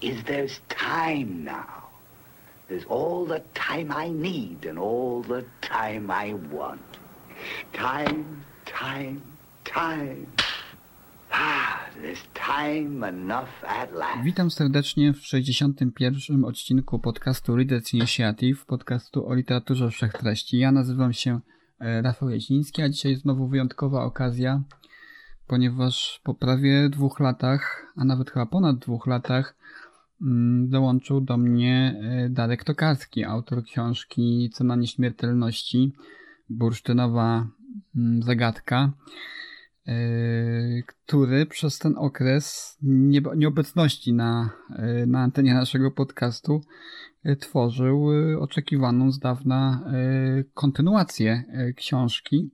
is there's time now. There's all the time I need and all the time I want. Time, time, time. Ah, there's time enough at last. Witam serdecznie w 61. odcinku podcastu Readers Initiative, podcastu o literaturze wszechtreści. Ja nazywam się e, Rafał Jaźniński, a dzisiaj znowu wyjątkowa okazja, ponieważ po prawie dwóch latach, a nawet chyba ponad dwóch latach, dołączył do mnie e, Darek Tokarski, autor książki Cena Nieśmiertelności, bursztynowa mm, zagadka, e, który przez ten okres nieobecności na, e, na antenie naszego podcastu tworzył oczekiwaną z dawna kontynuację książki.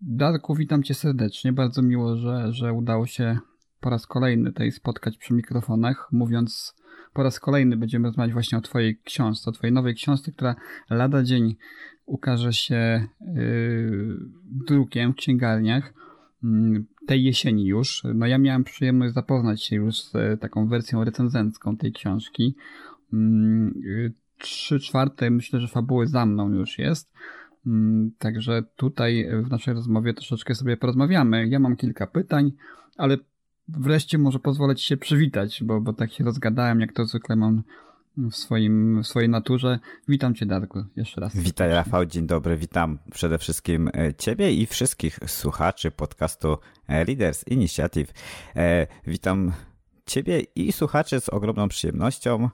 Darku, witam cię serdecznie. Bardzo miło, że, że udało się po raz kolejny tutaj spotkać przy mikrofonach, mówiąc po raz kolejny będziemy rozmawiać właśnie o twojej książce, o twojej nowej książce, która lada dzień ukaże się yy, drukiem w księgarniach mm, tej jesieni już. No ja miałem przyjemność zapoznać się już z e, taką wersją recenzencką tej książki. Mm, Trzy czwarte myślę, że fabuły za mną już jest. Mm, Także tutaj w naszej rozmowie troszeczkę sobie porozmawiamy. Ja mam kilka pytań, ale wreszcie może pozwolę Ci się przywitać, bo, bo tak się rozgadałem, jak to zwykle mam w, swoim, w swojej naturze. Witam Cię, Darku, jeszcze raz. Witaj Rafał, dzień dobry, witam przede wszystkim e, Ciebie i wszystkich słuchaczy podcastu e, Readers Initiative. E, Witam Ciebie i słuchaczy z ogromną przyjemnością,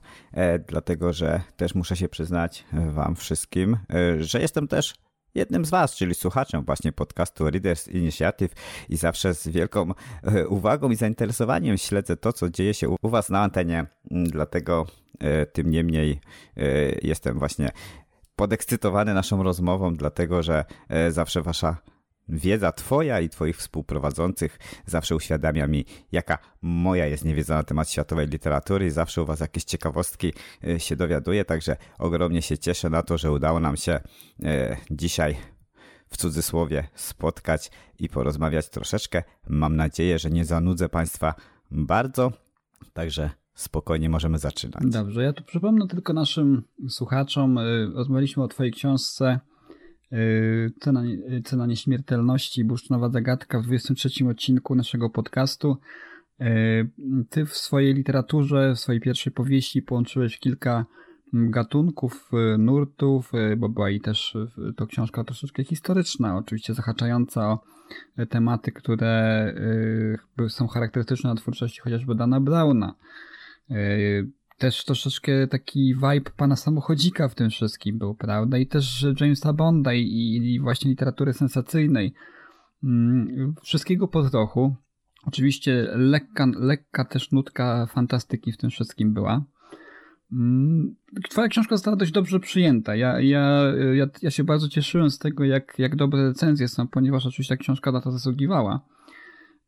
dlatego że też muszę się przyznać Wam wszystkim, że jestem też jednym z Was, czyli słuchaczem właśnie podcastu Readers Initiative i zawsze z wielką e, uwagą i zainteresowaniem śledzę to, co dzieje się u Was na antenie. Mm, Dlatego e, tym niemniej e, jestem właśnie podekscytowany naszą rozmową, dlatego że zawsze Wasza wiedza Twoja i Twoich współprowadzących zawsze uświadamia mi, jaka moja jest niewiedza na temat światowej literatury i zawsze u Was jakieś ciekawostki e, się dowiaduję, także ogromnie się cieszę na to, że udało nam się e, dzisiaj w cudzysłowie spotkać i porozmawiać troszeczkę. Mam nadzieję, że nie zanudzę Państwa bardzo, także spokojnie możemy zaczynać. Dobrze, ja tu przypomnę tylko naszym słuchaczom, y, rozmawialiśmy o Twojej książce Cena, y, Cena Nieśmiertelności, Bursztynowa Zagadka w 23 odcinku naszego podcastu. Y, Ty w swojej literaturze, w swojej pierwszej powieści połączyłeś kilka mm, gatunków, nurtów, bo była i też to książka troszeczkę historyczna, oczywiście zahaczająca o tematy, które są charakterystyczne dla twórczości chociażby Dana Browna. Też troszeczkę taki vibe pana samochodzika w tym wszystkim był, prawda? I też Jamesa Bonda i, i właśnie literatury sensacyjnej. Mm, Wszystkiego po trochu. Oczywiście lekka, lekka też nutka fantastyki w tym wszystkim była. Mm, Twoja książka została dość dobrze przyjęta. Ja, ja, ja, ja się bardzo cieszyłem z tego, jak, jak dobre recenzje są, ponieważ oczywiście ta książka na to zasługiwała.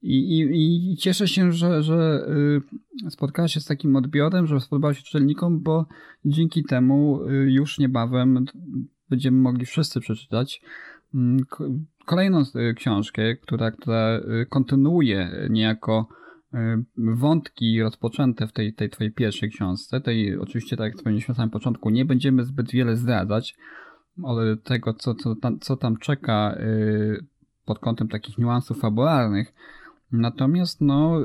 I, i, I cieszę się, że, że y, spotkała się z takim odbiorem, że spodobała się czytelnikom, bo dzięki temu y, już niebawem będziemy mogli wszyscy przeczytać mm, ko- kolejną y, książkę, która, która kontynuuje niejako wątki rozpoczęte w tej, tej twojej pierwszej książce. Tej oczywiście, tak jak wspomnieliśmy na samym początku, nie będziemy zbyt wiele zdradzać tego, co, co, tam, co tam czeka pod kątem takich niuansów fabularnych. Natomiast no,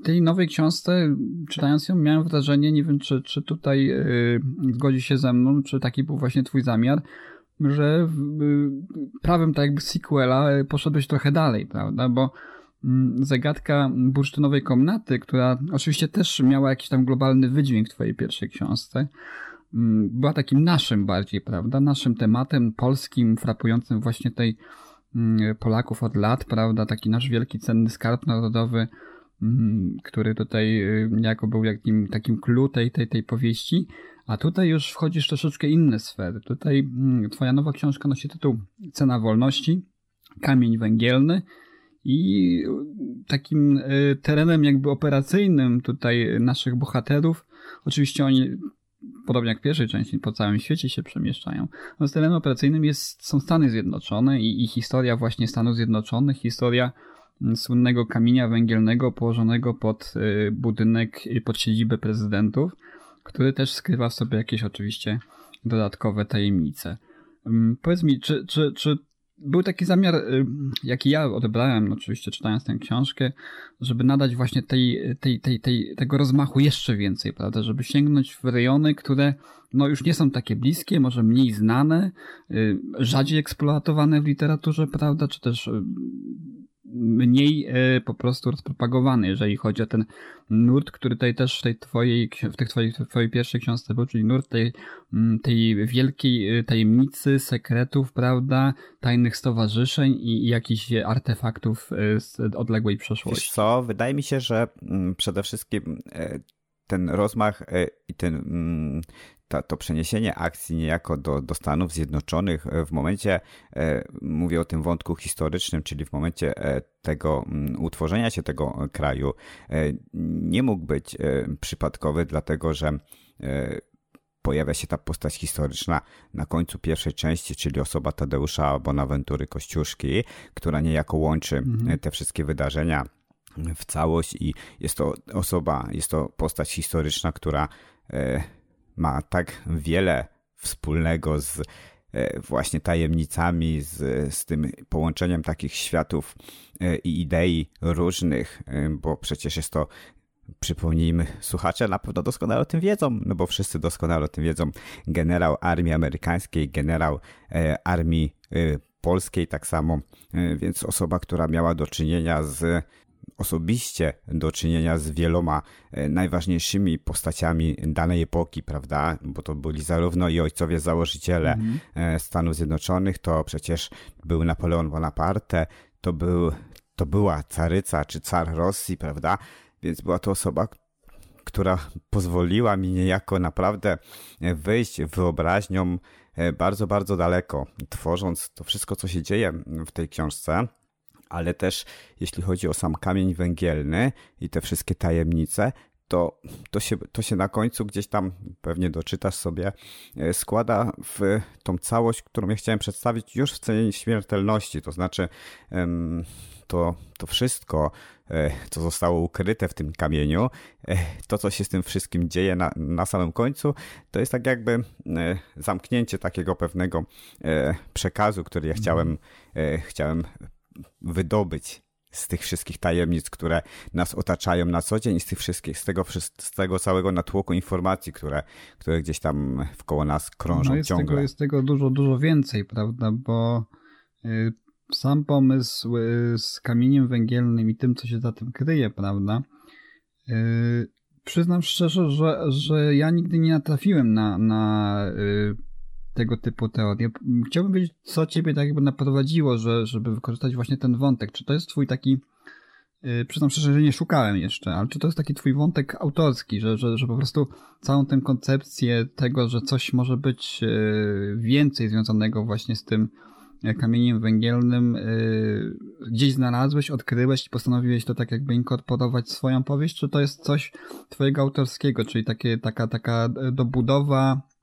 w tej nowej książce, czytając ją, miałem wrażenie, nie wiem, czy, czy tutaj y, zgodzi się ze mną, czy taki był właśnie twój zamiar, że w- y, prawem tak jakby sequela y, poszedłeś trochę dalej, prawda? Bo mm, zagadka bursztynowej komnaty, która oczywiście też miała jakiś tam globalny wydźwięk w twojej pierwszej książce, mm, była takim naszym bardziej, prawda? Naszym tematem polskim, frapującym właśnie tej Polaków od lat, prawda? Taki nasz wielki, cenny skarb narodowy. mm, który tutaj y, jako był jakim, takim clue tej, tej, tej powieści. A tutaj już wchodzisz troszeczkę inne sfery. Tutaj mm, twoja nowa książka nosi tytuł Cena wolności, kamień węgielny i takim terenem jakby operacyjnym tutaj naszych bohaterów. Oczywiście oni podobnie jak w pierwszej części, po całym świecie się przemieszczają. No, terenem operacyjnym jest, są Stany Zjednoczone i, i historia właśnie Stanów Zjednoczonych, historia mm, słynnego kamienia węgielnego położonego pod y, budynek, pod siedzibę prezydentów, który też skrywa w sobie jakieś oczywiście dodatkowe tajemnice. Mm, powiedz mi, czy, czy, czy był taki zamiar, y, jaki ja odebrałem, oczywiście czytając tę książkę, żeby nadać właśnie tej, tej, tej, tej, tego rozmachu jeszcze więcej, prawda? Żeby sięgnąć w rejony, które no już nie są takie bliskie, może mniej znane, y, rzadziej eksploatowane w literaturze, prawda? Czy też y, mniej e, po prostu rozpropagowany, jeżeli chodzi o ten nurt, który tutaj też w tej twojej, w tych twojej, twojej pierwszej książce był, czyli nurt tej, mm, tej wielkiej e, tajemnicy, sekretów, prawda, tajnych stowarzyszeń i, i jakichś artefaktów e, z odległej przeszłości. Wiesz co, wydaje mi się, że mm, przede wszystkim ten rozmach i ten, mm, to, przeniesienie akcji niejako do, do Stanów Zjednoczonych w momencie, e, mówię o tym wątku historycznym, czyli w momencie e, tego m, utworzenia się tego kraju, e, nie mógł być e, przypadkowy, dlatego że e, pojawia się ta postać historyczna na końcu pierwszej części, czyli osoba Tadeusza Bonaventury Kościuszki, która niejako łączy mhm. te wszystkie wydarzenia w całość i jest to osoba, jest to postać historyczna, która e, ma tak wiele wspólnego z e, właśnie tajemnicami, z, z tym połączeniem takich światów e, i idei różnych, e, bo przecież jest to Przypomnijmy, słuchacze na pewno doskonale o tym wiedzą, no bo wszyscy doskonale o tym wiedzą. Generał armii amerykańskiej, generał armii polskiej tak samo, więc osoba, która miała do czynienia z osobiście do czynienia z wieloma e, najważniejszymi postaciami danej epoki, prawda? Bo to byli zarówno i ojcowie założyciele mm. Stanów Zjednoczonych, to przecież był Napoleon Bonaparte, to, był, to była caryca czy car Rosji, prawda? Więc była to osoba, która pozwoliła mi niejako naprawdę wyjść wyobraźnią e, bardzo, bardzo daleko, tworząc to wszystko, co się dzieje w tej książce ale też jeśli chodzi o sam kamień węgielny i te wszystkie tajemnice, to, to, się, to się na końcu gdzieś tam pewnie doczytasz sobie, e, składa w tą całość, którą ja chciałem przedstawić już w cenie śmiertelności. To znaczy, to, to wszystko, e, co zostało ukryte w tym kamieniu, e, to, co się z tym wszystkim dzieje na, na samym końcu, to jest tak jakby zamknięcie takiego pewnego przekazu, który ja chciałem, chciałem wydobyć z tych wszystkich tajemnic, które nas otaczają na co dzień, z tych wszystkich, z tego, z tego całego natłoku informacji, które, które gdzieś tam wkoło nas krążą no jest ciągle. Tego, jest tego dużo, dużo więcej, prawda, bo y, sam pomysł y, z kamieniem węgielnym i tym, co się za tym kryje, prawda, y, przyznam szczerze, że, że ja nigdy nie natrafiłem na, na tego typu teorie. Chciałbym wiedzieć, co ciebie tak jakby naprowadziło, że, żeby wykorzystać właśnie ten wątek. Czy to jest twój taki, yy, przyznam szczerze, że nie szukałem jeszcze, ale czy to jest taki twój wątek autorski, że, że, że po prostu całą tę koncepcję tego, że coś może być yy, więcej związanego właśnie z tym e, kamieniem węgielnym yy, gdzieś znalazłeś, odkryłeś i postanowiłeś to tak jakby inkorporować swoją powieść, czy to jest coś twojego autorskiego, czyli takie, taka, taka dobudowa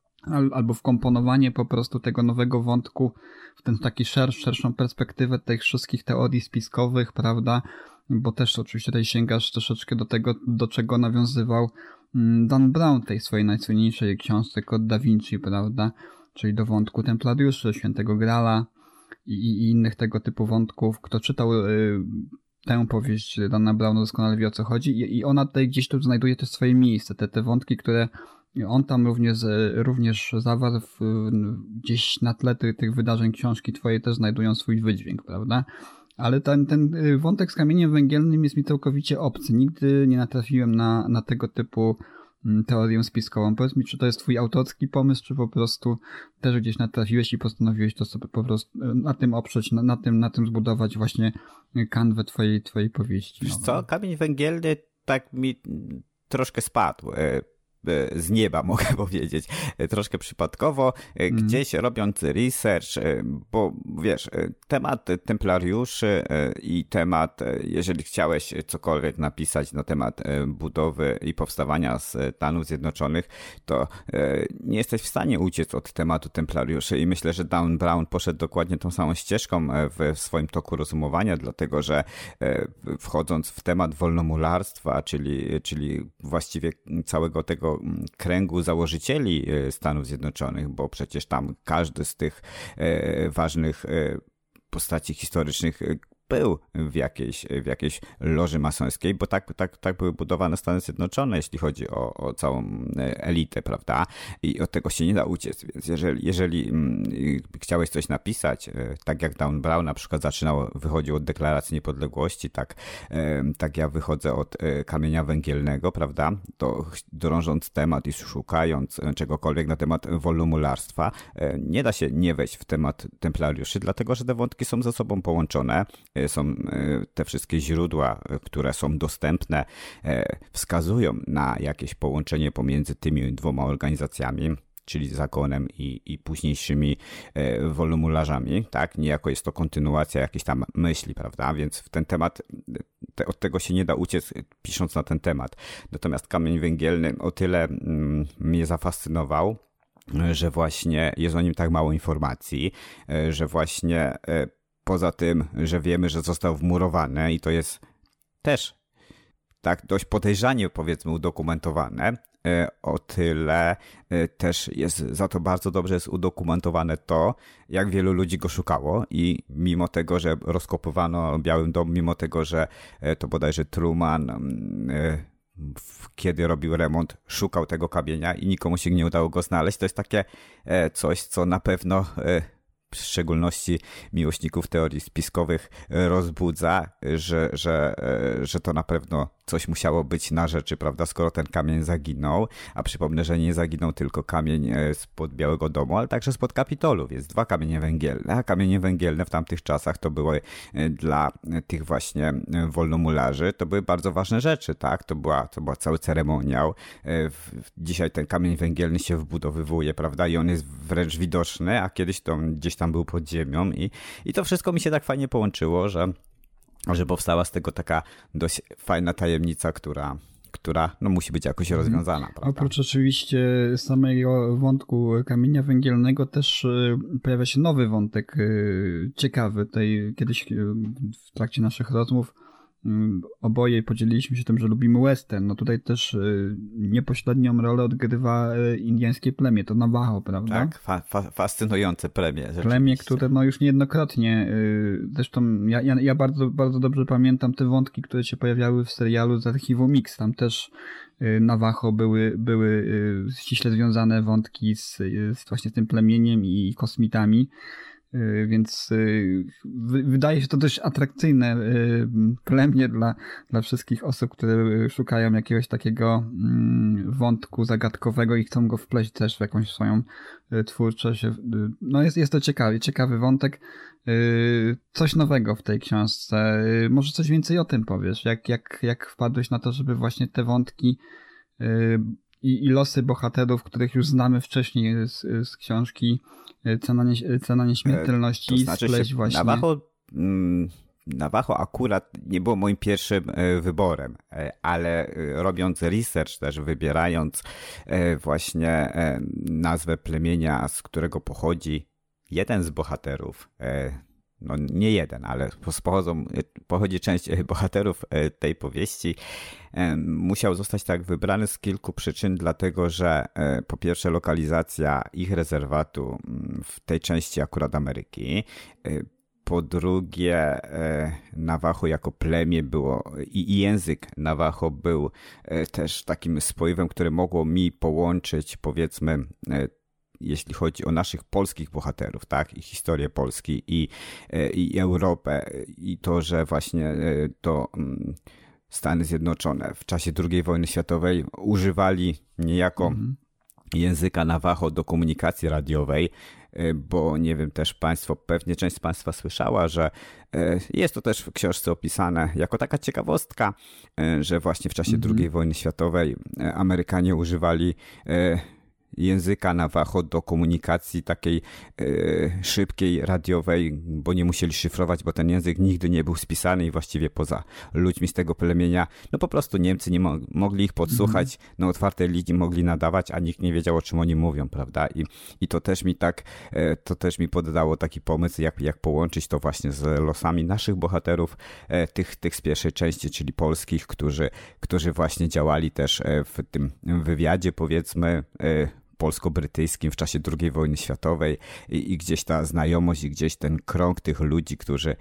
albo wkomponowanie po prostu tego nowego wątku w ten taki szersz, szerszą perspektywę tych wszystkich teorii spiskowych, prawda? Bo też oczywiście tutaj sięgasz troszeczkę do tego, do czego nawiązywał mm, Dan Brown tej swojej najsłynniejszej książce Kod Da Vinci, prawda? Czyli do wątku Templariuszy, Świętego Grala i, i innych tego typu wątków. Kto czytał y, tę powieść Dana Brown doskonale wie o co chodzi i, i ona tutaj gdzieś tu znajduje też swoje miejsce, te, te wątki, które on tam również, również zawarł w, gdzieś na tle tych, tych wydarzeń książki twojej też znajdują swój wydźwięk, prawda? Ale ten, ten wątek z kamieniem węgielnym jest mi całkowicie obcy. Nigdy nie natrafiłem na, na tego typu teorię spiskową. Powiedz mi, czy to jest twój autorski pomysł, czy po prostu też gdzieś natrafiłeś i postanowiłeś to sobie po prostu e, na tym oprzeć, na, na tym, na tym zbudować właśnie kanwę twojej, twojej powieści. Wiesz co, kamień węgielny tak mi troszkę spadł e, E, z nieba, mogę powiedzieć, e, troszkę przypadkowo, mm. gdzieś robiąc research, bo wiesz, temat templariuszy i temat, jeżeli chciałeś cokolwiek napisać na temat budowy i powstawania Stanów Zjednoczonych, to nie jesteś w stanie uciec od tematu templariuszy i myślę, że Dan Brown poszedł dokładnie tą samą ścieżką w swoim toku rozumowania, dlatego że wchodząc w temat wolnomularstwa, czyli, czyli właściwie całego tego kręgu założycieli e, Stanów Zjednoczonych, bo przecież tam każdy z tych e, ważnych e, postaci historycznych był w jakiejś, w jakiejś loży masońskiej, bo tak, tak, tak były budowane Stany Zjednoczone, jeśli chodzi o, o całą e, elitę, prawda? I od tego się nie da uciec, więc jeżeli, jeżeli mm, chciałeś coś napisać, e, tak jak Down Brown na przykład zaczynał, wychodził od deklaracji niepodległości, tak, e, tak ja wychodzę od kamienia węgielnego, prawda? To drążąc temat i szukając czegokolwiek na temat wolnomularstwa, nie da się nie wejść w temat templariuszy, dlatego że te wątki są ze sobą połączone są e, te wszystkie źródła, e, które są dostępne, wskazują na jakieś połączenie pomiędzy tymi dwoma organizacjami czyli zakonem i, i późniejszymi e, wolumularzami, tak? Niejako jest to kontynuacja jakiejś tam myśli, prawda? Więc w ten temat, te, od tego się nie da uciec pisząc na ten temat. Natomiast kamień węgielny o tyle mm, mnie zafascynował, że właśnie jest o nim tak mało informacji, że właśnie Poza tym, że wiemy, że został wmurowany i to jest też tak dość podejrzanie powiedzmy udokumentowane, e, o tyle e, też jest za to bardzo dobrze jest udokumentowane to, jak wielu ludzi go szukało i mimo tego, że rozkopywano Białym Dom, mimo tego, że e, to bodajże Truman mm, kiedy robił remont, szukał tego kamienia i nikomu się nie udało go znaleźć, to jest takie coś, co na pewno w szczególności miłośników teorii spiskowych rozbudza, że, że, że to na pewno coś musiało być na rzeczy, prawda, skoro ten kamień zaginął, a przypomnę, że nie zaginął tylko kamień e, spod Białego Domu, ale także spod Kapitolu, więc dwa kamienie węgielne, a kamienie węgielne w tamtych czasach to były e, dla tych właśnie e, wolnomularzy, to były bardzo ważne rzeczy, tak, to była, to była cały ceremoniał, dzisiaj ten kamień węgielny się wbudowywuje, prawda, i on jest wręcz widoczny, a kiedyś to gdzieś tam był pod ziemią i, i to wszystko mi się tak fajnie połączyło, że że powstała z tego taka dość fajna tajemnica, która, która no, musi być jakoś mhm. rozwiązana. Prawda? Oprócz oczywiście samego wątku kamienia węgielnego też e, pojawia się nowy wątek e, ciekawy. Tutaj kiedyś e, w trakcie naszych rozmów oboje podzieliliśmy się tym, że lubimy western. No tutaj też y, niepośrednią rolę odgrywa y, indyjskie plemię, to Navajo, prawda? Tak, fa fa fascynujące plemię. Plemię, które no już niejednokrotnie, y, zresztą ja, ja, ja, bardzo, bardzo dobrze pamiętam te wątki, które się pojawiały w serialu z archiwum Mix. Tam też Navajo były, były ściśle związane wątki z, z właśnie z tym plemieniem i kosmitami. Y, więc y, wydaje się to dość atrakcyjne y, plemię dla, dla wszystkich osób, które szukają jakiegoś takiego mm, wątku zagadkowego i chcą go wpleść też w jakąś swoją twórczość. No jest, jest to ciekawy, ciekawy wątek. Coś nowego w tej książce. Może coś więcej o tym powiesz? Jak, jak, jak wpadłeś na to, żeby właśnie te wątki i, i losy bohaterów, których już znamy wcześniej z, z książki Cena, nie, cena nieśmiertelności to znaczy się, właśnie. Navajo, mm, Navajo akurat nie było moim pierwszym e, wyborem, e, ale e, robiąc research też, wybierając właśnie nazwę plemienia, z którego pochodzi jeden z bohaterów, no nie jeden, ale pochodzą, pochodzi część bohaterów tej powieści, musiał zostać tak wybrany z kilku przyczyn, dlatego że e, po pierwsze lokalizacja ich rezerwatu mm, w tej części akurat Ameryki, e, po drugie, e, Navajo jako plemię było i język Navajo był też takim spoiwem, które mogło mi połączyć, powiedzmy, jeśli chodzi o naszych polskich bohaterów, tak, i historię Polski i, i Europę i to, że właśnie to mm, Stany Zjednoczone w czasie II wojny światowej używali niejako mhm. języka Navajo do komunikacji radiowej, e, bo nie wiem, też Państwo, pewnie część z Państwa słyszała, że e, jest to też w książce opisane jako taka ciekawostka, e, że właśnie w czasie mhm. II wojny światowej Amerykanie używali języka Navajo do komunikacji takiej e, szybkiej, radiowej, bo nie musieli szyfrować, bo ten język nigdy nie był spisany i właściwie poza ludźmi z tego plemienia, no po prostu Niemcy nie mo mogli ich podsłuchać, no otwarte linii mogli nadawać, a nikt nie wiedział o czym oni mówią, prawda? I, i to też mi tak, e, to też mi poddało taki pomysł, jak, jak połączyć to właśnie z losami naszych bohaterów, e, tych, tych z pierwszej części, czyli polskich, którzy, którzy właśnie działali też w tym wywiadzie, powiedzmy, polsko-brytyjskim w czasie II wojny światowej i, i, gdzieś ta znajomość i gdzieś ten krąg tych ludzi, którzy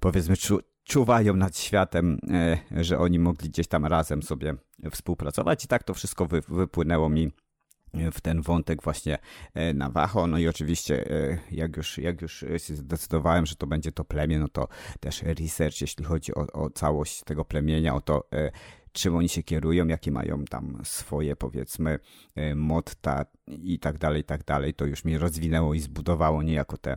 powiedzmy czu, czuwają nad światem, e, że oni mogli gdzieś tam razem sobie współpracować i tak to wszystko wy, wypłynęło mi w ten wątek właśnie e, Navajo. No i oczywiście, e, jak już, jak już zdecydowałem, że to będzie to plemię, no to też research, jeśli chodzi o, o całość tego plemienia, o to, czym oni się kierują, jakie mają tam swoje powiedzmy e, motta i tak dalej, i tak dalej, to już mi rozwinęło i zbudowało niejako te,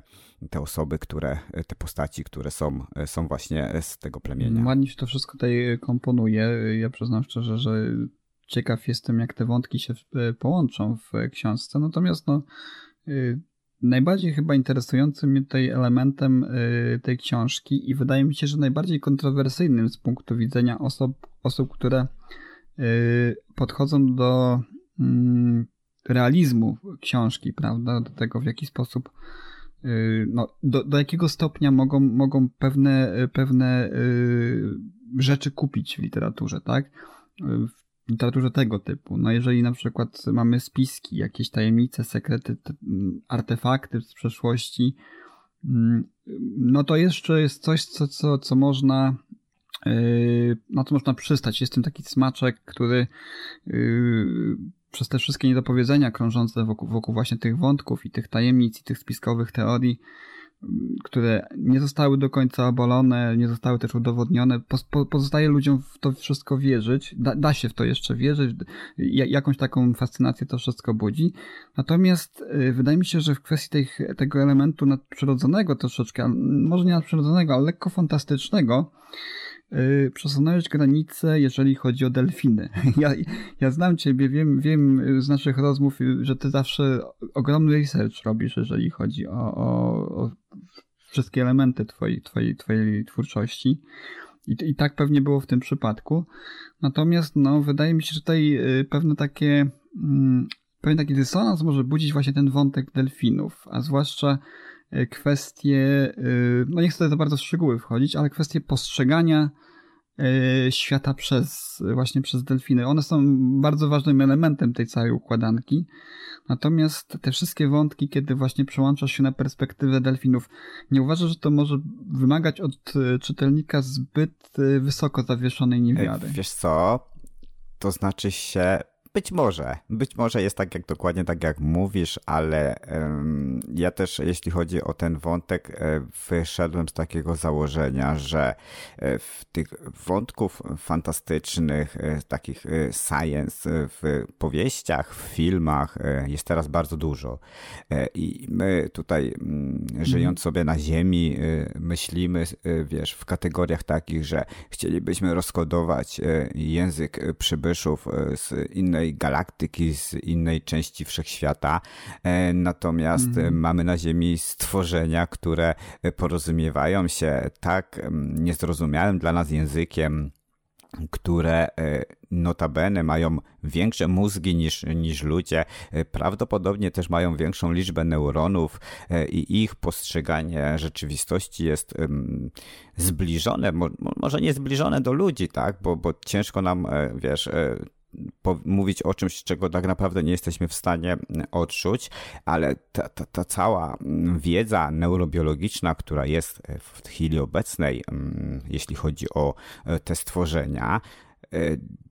te osoby, które, te postaci, które są, są właśnie z tego plemienia. Ładnie się to wszystko tutaj komponuje. Ja przyznam szczerze, że ciekaw jestem, jak te wątki się e, połączą w książce. Natomiast no, Najbardziej chyba interesującym mnie tutaj elementem tej książki i wydaje mi się, że najbardziej kontrowersyjnym z punktu widzenia osób, osób które y, podchodzą do mm, realizmu książki, prawda, do tego w jaki sposób y, no, do, do jakiego stopnia mogą, mogą pewne, pewne rzeczy kupić w literaturze, tak? W literaturze tego typu. No jeżeli na przykład mamy spiski, jakieś tajemnice, sekrety, artefakty z przeszłości, mm, no to jeszcze jest coś, co, co, co można na co można przystać. Jest tym taki smaczek, który yy, przez te wszystkie niedopowiedzenia krążące wokół, wokół właśnie tych wątków i tych tajemnic i tych spiskowych teorii które nie zostały do końca obalone, nie zostały też udowodnione. Po, pozostaje ludziom w to wszystko wierzyć, da, da się w to jeszcze wierzyć, jakąś taką fascynację to wszystko budzi. Natomiast wydaje mi się, że w kwestii tego elementu nadprzyrodzonego troszeczkę, może nie nadprzyrodzonego, ale lekko fantastycznego, yy, przesunąłeś granice, jeżeli chodzi o delfiny. Ja, ja znam ciebie, wiem, wiem z naszych rozmów, że ty zawsze ogromny research robisz, jeżeli chodzi o, o, o wszystkie elementy twojej, twojej, twojej twórczości. I, I tak pewnie było w tym przypadku. Natomiast no, wydaje mi się, że tutaj y, pewne takie, mm, pewien taki dysonans może budzić właśnie ten wątek delfinów, a zwłaszcza y, kwestie, y, no nie chcę tutaj za bardzo w szczegóły wchodzić, ale kwestie postrzegania świata przez, właśnie przez delfiny. One są bardzo ważnym elementem tej całej układanki. Natomiast te wszystkie wątki, kiedy właśnie przełączasz się na perspektywę delfinów, nie uważasz, że to może wymagać od e, czytelnika zbyt e, wysoko zawieszonej niewiary? Wiesz co? To znaczy się być może, być może jest tak jak dokładnie tak jak mówisz, ale um, ja też jeśli chodzi o ten wątek e, wyszedłem z takiego założenia, że e, w tych wątków fantastycznych, e, takich science w powieściach, w filmach jest teraz bardzo dużo. I my tutaj mm, żyjąc sobie na ziemi myślimy, wiesz, w kategoriach takich, że chcielibyśmy rozkodować język przybyszów z innej innej galaktyki, z innej części wszechświata. E, natomiast mm. mamy na Ziemi stworzenia, które porozumiewają się tak mm, niezrozumiałym dla nas językiem, które e, notabene mają większe mózgi niż, niż ludzie, e, prawdopodobnie też mają większą liczbę neuronów i ich postrzeganie rzeczywistości jest zbliżone, może nie zbliżone do ludzi, tak, bo, bo ciężko nam, wiesz, mówić o czymś, czego tak naprawdę nie jesteśmy w stanie odczuć, ale ta, ta, ta cała wiedza neurobiologiczna, która jest w chwili obecnej, mm, jeśli chodzi o e, te stworzenia,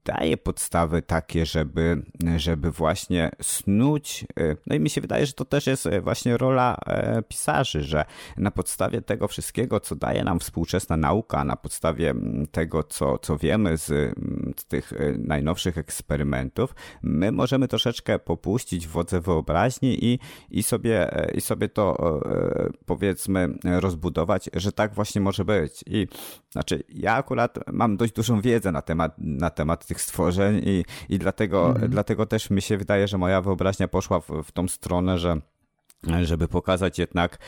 daje podstawy takie, żeby, żeby właśnie snuć. No i mi się wydaje, że to też jest właśnie rola pisarzy, że na podstawie tego wszystkiego, co daje nam współczesna nauka, na podstawie tego, co, co wiemy z, tych najnowszych eksperymentów, my możemy troszeczkę popuścić wodze wyobraźni i, i, sobie, i sobie to powiedzmy rozbudować, że tak właśnie może być. I znaczy, ja akurat mam dość dużą wiedzę na temat, na temat tych stworzeń i, i dlatego, mhm. dlatego też mi się wydaje, że moja wyobraźnia poszła w, w tą stronę, że żeby pokazać jednak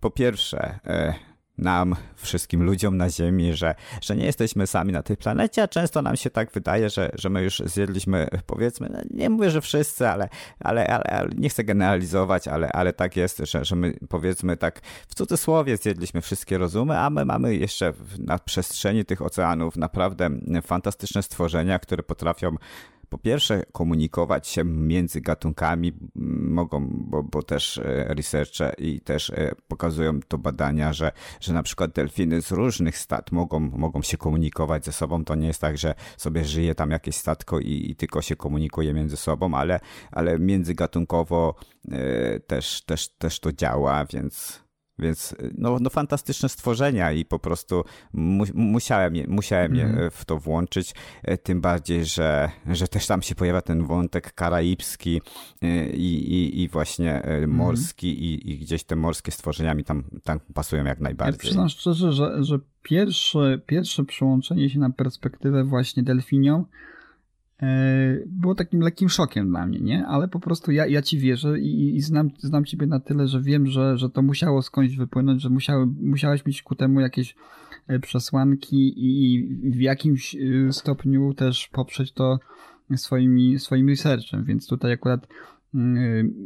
po pierwsze e, nam, wszystkim ludziom na Ziemi, że, że nie jesteśmy sami na tej planecie, a często nam się tak wydaje, że, że my już zjedliśmy, powiedzmy, no nie mówię, że wszyscy, ale, ale, ale, nie chcę generalizować, ale, ale tak jest, że, że my powiedzmy tak w cudzysłowie zjedliśmy wszystkie rozumy, a my mamy jeszcze na przestrzeni tych oceanów naprawdę fantastyczne stworzenia, które potrafią po pierwsze komunikować się między gatunkami mogą, bo, bo też e, researche i też e, pokazują to badania, że, że na przykład delfiny z różnych stad mogą, mogą się komunikować ze sobą. To nie jest tak, że sobie żyje tam jakieś statko i, i tylko się komunikuje między sobą, ale, ale międzygatunkowo e, też, też, też to działa, więc więc no, no fantastyczne stworzenia i po prostu mu, musiałem, je, musiałem je mhm. w to włączyć. E, tym bardziej, że, że też tam się pojawia ten wątek karaibski i, i, i właśnie mhm. morski mm. i, i gdzieś te morskie stworzenia mi tam, tam pasują jak najbardziej. Ja przyznam szczerze, że, że pierwsze, pierwsze przyłączenie się na perspektywę właśnie delfinią było takim lekkim szokiem dla mnie, nie? Ale po prostu ja, ja ci wierzę i, i znam, znam ciebie na tyle, że wiem, że, że to musiało skądś wypłynąć, że musiały, musiałeś mieć ku temu jakieś e, przesłanki i w jakimś e, stopniu też poprzeć to swoimi, swoim researchem, więc tutaj akurat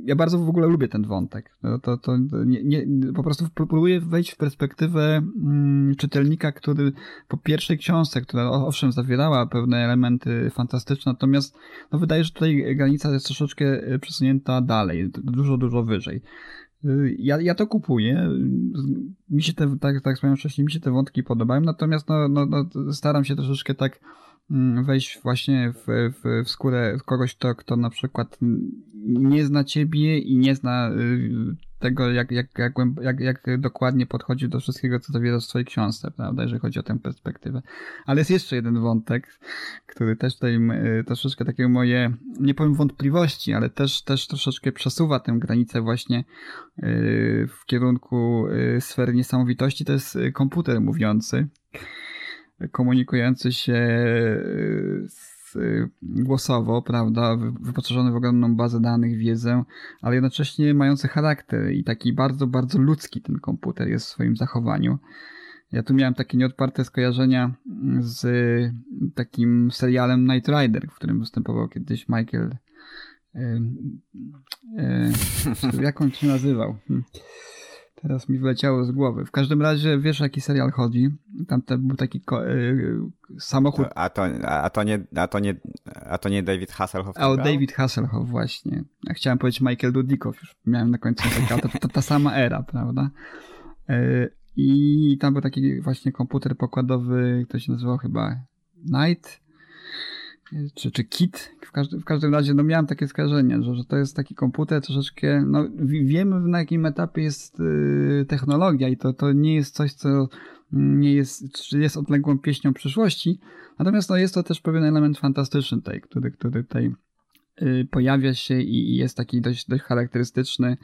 ja bardzo w ogóle lubię ten wątek. To, to, to nie, nie, po prostu próbuję wejść w perspektywę mm, czytelnika, który po pierwszej książce, która owszem zawierała pewne elementy fantastyczne, natomiast no, wydaje, że tutaj granica jest troszeczkę e, przesunięta dalej, dużo, dużo wyżej. Y, ja, ja to kupuję. Mi się te, tak, tak wspomniałem wcześniej, mi się te wątki podobają, natomiast no, no, no staram się troszeczkę tak Mm, wejść właśnie w, w, w skórę kogoś, kto, kto na przykład nie zna ciebie i nie zna y, tego, jak, jak, jak, jak, jak dokładnie podchodzi do wszystkiego, co zawiera w swojej książce, prawda, jeżeli chodzi o tę perspektywę. Ale jest jeszcze jeden wątek, który też tutaj y, troszeczkę takie moje, nie powiem wątpliwości, ale też, też troszeczkę przesuwa tę granicę właśnie y, w kierunku sfery niesamowitości, to jest komputer mówiący komunikujący się e, z, głosowo, prawda, wyposażony w ogromną bazę danych, wiedzę, ale jednocześnie mający charakter i taki bardzo, bardzo ludzki ten komputer jest w swoim zachowaniu. Ja tu miałem takie nieodparte skojarzenia z takim serialem Night Rider, w którym występował kiedyś Michael. E, e, jak on się nazywał? Hm. Teraz mi wleciało z głowy. W każdym razie wiesz, jaki serial chodzi. Tam był taki yy, samochód. A to, a, to nie, a, to nie, a to nie David Hasselhoff? A o David Hasselhoff, właśnie. Ja chciałem powiedzieć Michael Dudikoff, już miałem na końcu taka, to, to ta sama era, prawda? Yy, I tam był taki właśnie komputer pokładowy, to się nazywał chyba Night czy, czy kit. W, każdy, w każdym razie no miałem takie skojarzenie, że, że to jest taki komputer troszeczkę, no wiemy na jakim etapie jest y, technologia i to, to nie jest coś, co nie jest, jest odległą pieśnią przyszłości, natomiast no, jest to też pewien element fantastyczny tutaj, który, który tutaj y, pojawia się i, i jest taki dość, dość charakterystyczny.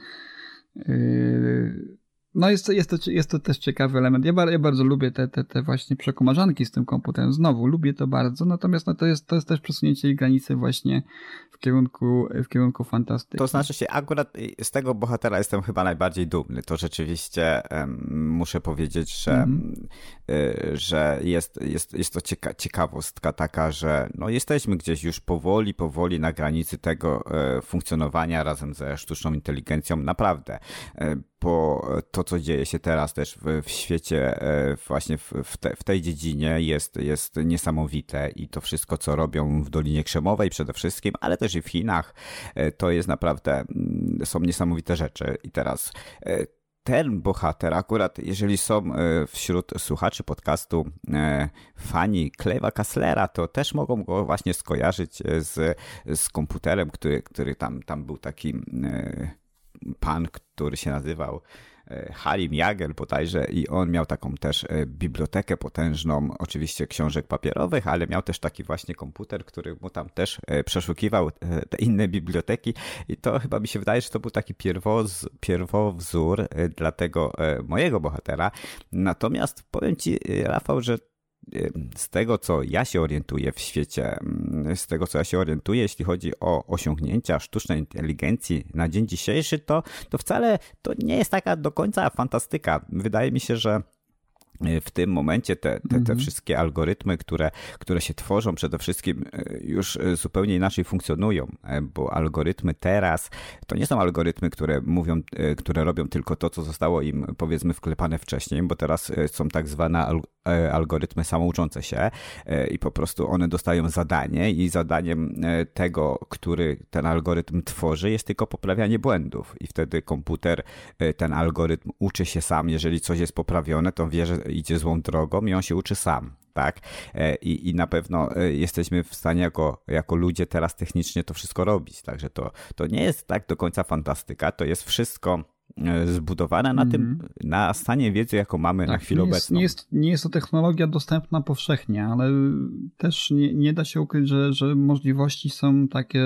Y, no jest, jest, to, jest to też ciekawy element. Ja, ja bardzo lubię te, te, te właśnie przekomarzanki z tym komputerem. Znowu, lubię to bardzo, natomiast no to, jest, to jest też przesunięcie granicy właśnie w kierunku, w kierunku fantastyki. To znaczy się, akurat z tego bohatera jestem chyba najbardziej dumny. To rzeczywiście um, muszę powiedzieć, że, mm. y, że jest, jest, jest to cieka ciekawostka taka, że no jesteśmy gdzieś już powoli, powoli na granicy tego y, funkcjonowania razem ze sztuczną inteligencją. Naprawdę. Y, bo to, co dzieje się teraz też w, w świecie, e, właśnie w, w, te, w, tej dziedzinie jest, jest niesamowite i to wszystko, co robią w Dolinie Krzemowej przede wszystkim, ale też i w Chinach, e, to jest naprawdę, mm, są niesamowite rzeczy. I teraz e, ten bohater, akurat jeżeli są wśród słuchaczy podcastu fani Cleve'a Kasslera, to też mogą go właśnie skojarzyć z, z komputerem, który, który tam, tam był taki pan, który się nazywał E, Halim Jagel bodajże i on miał taką też e, bibliotekę potężną, oczywiście książek papierowych, ale miał też taki właśnie komputer, który mu tam też e, przeszukiwał te inne biblioteki i to chyba mi się wydaje, że to był taki pierwoz, pierwowzór dla tego mojego bohatera. Natomiast powiem ci, Rafał, że z tego, co ja się orientuję w świecie, mm, z tego, co ja się orientuję, jeśli chodzi o osiągnięcia sztucznej inteligencji na dzień dzisiejszy, to, to wcale to nie jest taka do końca fantastyka. Wydaje mi się, że w tym momencie te, te, te mhm. wszystkie algorytmy, które, które się tworzą, przede wszystkim e, już e, zupełnie inaczej funkcjonują, e, bo algorytmy teraz to nie są algorytmy, które mówią, które robią tylko to, co zostało im powiedzmy wklepane wcześniej, bo teraz są tak zwane algorytmy samouczące się i po prostu one dostają zadanie i zadaniem tego, który ten algorytm tworzy jest tylko poprawianie błędów i wtedy komputer ten algorytm uczy się sam, jeżeli coś jest poprawione, to wie, że idzie złą drogą i on się uczy sam. Tak? E, I, I na pewno e, jesteśmy w stanie jako, jako ludzie teraz technicznie to wszystko robić. Także to, to nie jest tak do końca fantastyka, to jest wszystko e, zbudowane na tym, mhm. na stanie wiedzy, jaką mamy tak, na chwilę nie jest, obecną. Nie jest, nie jest to technologia dostępna powszechnie, ale też nie, nie da się ukryć, że, że możliwości są takie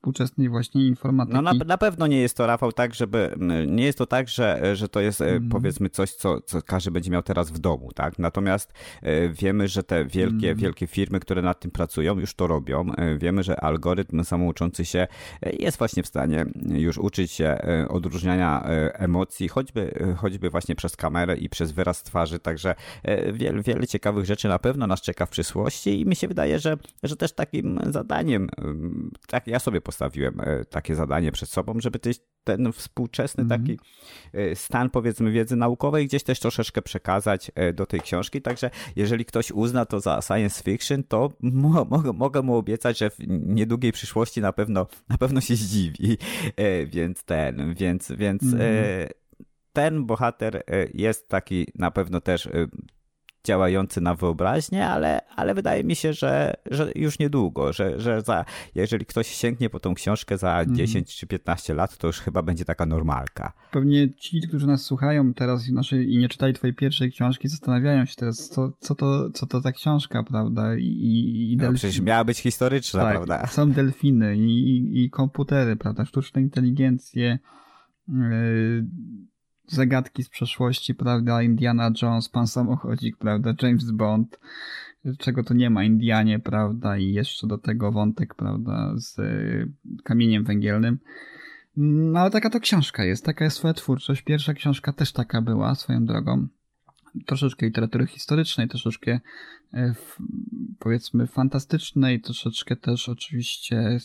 współczesnej właśnie informatyki. No na, na pewno nie jest to, Rafał, tak, żeby, nie jest to tak, że, że to jest mm. powiedzmy coś, co, co każdy będzie miał teraz w domu, tak? Natomiast e, wiemy, że te wielkie, mm. wielkie firmy, które nad tym pracują, już to robią. E, wiemy, że algorytm samouczący się jest właśnie w stanie już uczyć się odróżniania emocji, choćby, choćby właśnie przez kamerę i przez wyraz twarzy, także wiele, wiele ciekawych rzeczy na pewno nas czeka w przyszłości i mi się wydaje, że, że też takim zadaniem, tak ja sobie postawiłem e, takie zadanie przed sobą, żeby ten współczesny mm. taki e, stan powiedzmy wiedzy naukowej gdzieś też troszeczkę przekazać e, do tej książki, także jeżeli ktoś uzna to za science fiction, to mogę, mogę mu obiecać, że w niedługiej przyszłości na pewno, na pewno się zdziwi, więc ten, więc, więc mm. ten bohater jest taki na pewno też działający na wyobraźnię, ale, ale wydaje mi się, że, że już niedługo, że, że za, jeżeli ktoś sięgnie po tą książkę za mm. 10 czy 15 lat, to już chyba będzie taka normalka. Pewnie ci, którzy nas słuchają teraz i nie czytali twojej pierwszej książki, zastanawiają się teraz, co, co, to, co to ta książka, prawda? I, i no, przecież miała być historyczna, tak, prawda? Są delfiny i, i, i komputery, prawda? Sztuczne inteligencje, yy, zagadki z przeszłości, prawda, Indiana Jones, pan samochodzik, prawda, James Bond, czego to nie ma, Indianie, prawda, i jeszcze do tego wątek, prawda, z y, kamieniem węgielnym. No ale taka to książka jest, taka jest twoja twórczość. Pierwsza książka też taka była, swoją drogą troszeczkę literatury historycznej, troszeczkę e, powiedzmy fantastycznej, troszeczkę też oczywiście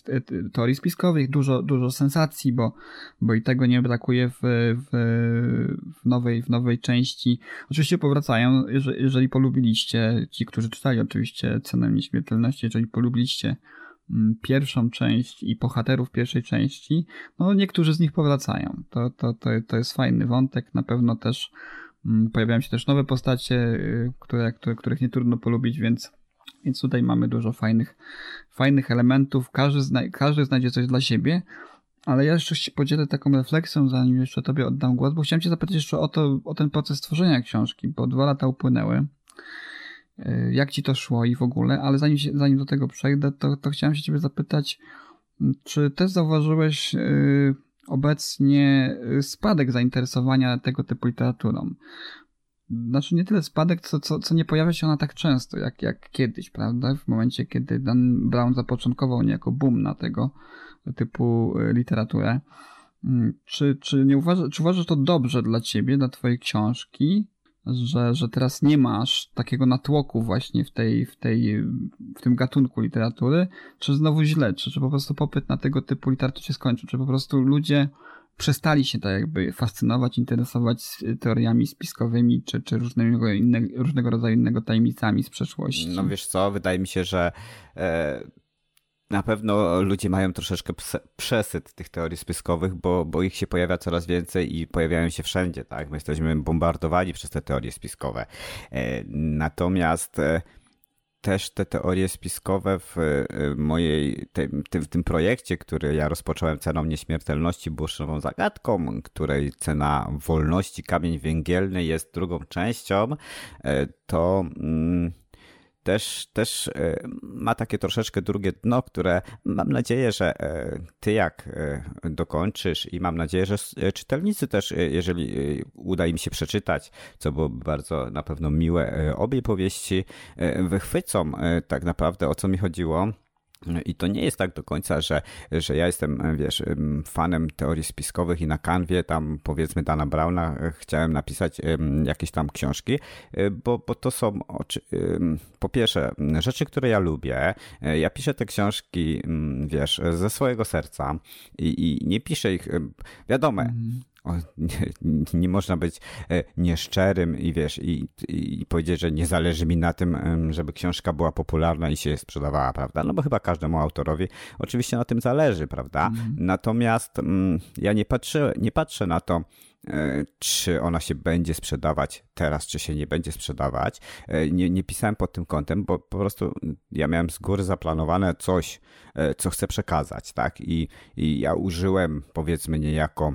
teorii spiskowych, dużo, dużo sensacji, bo, bo i tego nie brakuje w, w, w, nowej, w nowej części. Oczywiście powracają, jeżeli, polubiliście, ci, którzy czytali oczywiście Cenę Nieśmiertelności, jeżeli polubiliście mm, pierwszą część i bohaterów pierwszej części, no niektórzy z nich powracają. To, to, to, to jest fajny wątek, na pewno też pojawiają się też nowe postacie, y, które, które, których nie trudno polubić, więc, więc tutaj mamy dużo fajnych, fajnych elementów. Każdy, zna, każdy znajdzie coś dla siebie. Ale ja jeszcze się podzielę taką refleksją, zanim jeszcze tobie oddam głos, bo chciałem cię zapytać jeszcze o, to, o ten proces tworzenia książki, bo dwa lata upłynęły. Y, jak ci to szło i w ogóle, ale zanim, zanim do tego przejdę, to, to chciałem się ciebie zapytać, czy też zauważyłeś yy, obecnie y, spadek zainteresowania tego typu literaturą. Znaczy nie tyle spadek, co, co, co nie pojawia się ona tak często, jak, jak kiedyś, prawda? W momencie, kiedy Dan Brown zapoczątkował niejako boom na tego typu y, literaturę. Mm, czy, czy, nie uważa, czy uważasz to dobrze dla ciebie, dla twojej książki, że, że teraz nie masz takiego natłoku właśnie w, tej, w, tej, w tym gatunku literatury, czy znowu źle, czy, czy po prostu popyt na tego typu literaturę się skończył, czy po prostu ludzie przestali się tak jakby fascynować, interesować teoriami spiskowymi, czy, czy różnego, inne, różnego rodzaju innego tajemnicami z przeszłości. No wiesz co, wydaje mi się, że e, na pewno ludzie mają troszeczkę przesyt tych teorii spiskowych, bo, bo ich się pojawia coraz więcej i pojawiają się wszędzie, tak? My jesteśmy bombardowani przez te teorie spiskowe. E, natomiast e, też te teorie spiskowe w e, mojej, w tym projekcie, który ja rozpocząłem ceną nieśmiertelności burszową zagadką, której cena wolności kamień węgielny jest drugą częścią, to mm, też, też e, ma takie troszeczkę drugie dno, które mam nadzieję, że e, ty jak e, dokończysz i mam nadzieję, że czytelnicy też, jeżeli uda im się przeczytać, co byłoby bardzo na pewno miłe, obie powieści wychwycą tak naprawdę o co mi chodziło i to nie jest tak do końca, że, że ja jestem, wiesz, fanem teorii spiskowych i na kanwie tam powiedzmy Dana Browna e, chciałem napisać jakieś tam książki, e, bo, bo to są po pierwsze rzeczy, które ja lubię. E, ja piszę te książki, wiesz, ze swojego serca i, i nie piszę ich, wiadomo, mm nie, nie, można być e, nieszczerym i wiesz, i, i, powiedzieć, że nie zależy mi na tym, żeby książka była popularna i się sprzedawała, prawda? No bo chyba każdemu autorowi oczywiście na tym zależy, prawda? Mm. Natomiast mm, ja nie patrzę, nie patrzę na to, e, czy ona się będzie sprzedawać teraz, czy się nie będzie sprzedawać. E, nie, nie pisałem pod tym kątem, bo po prostu ja miałem z góry zaplanowane coś, co chcę przekazać, tak? I, i ja użyłem, powiedzmy, niejako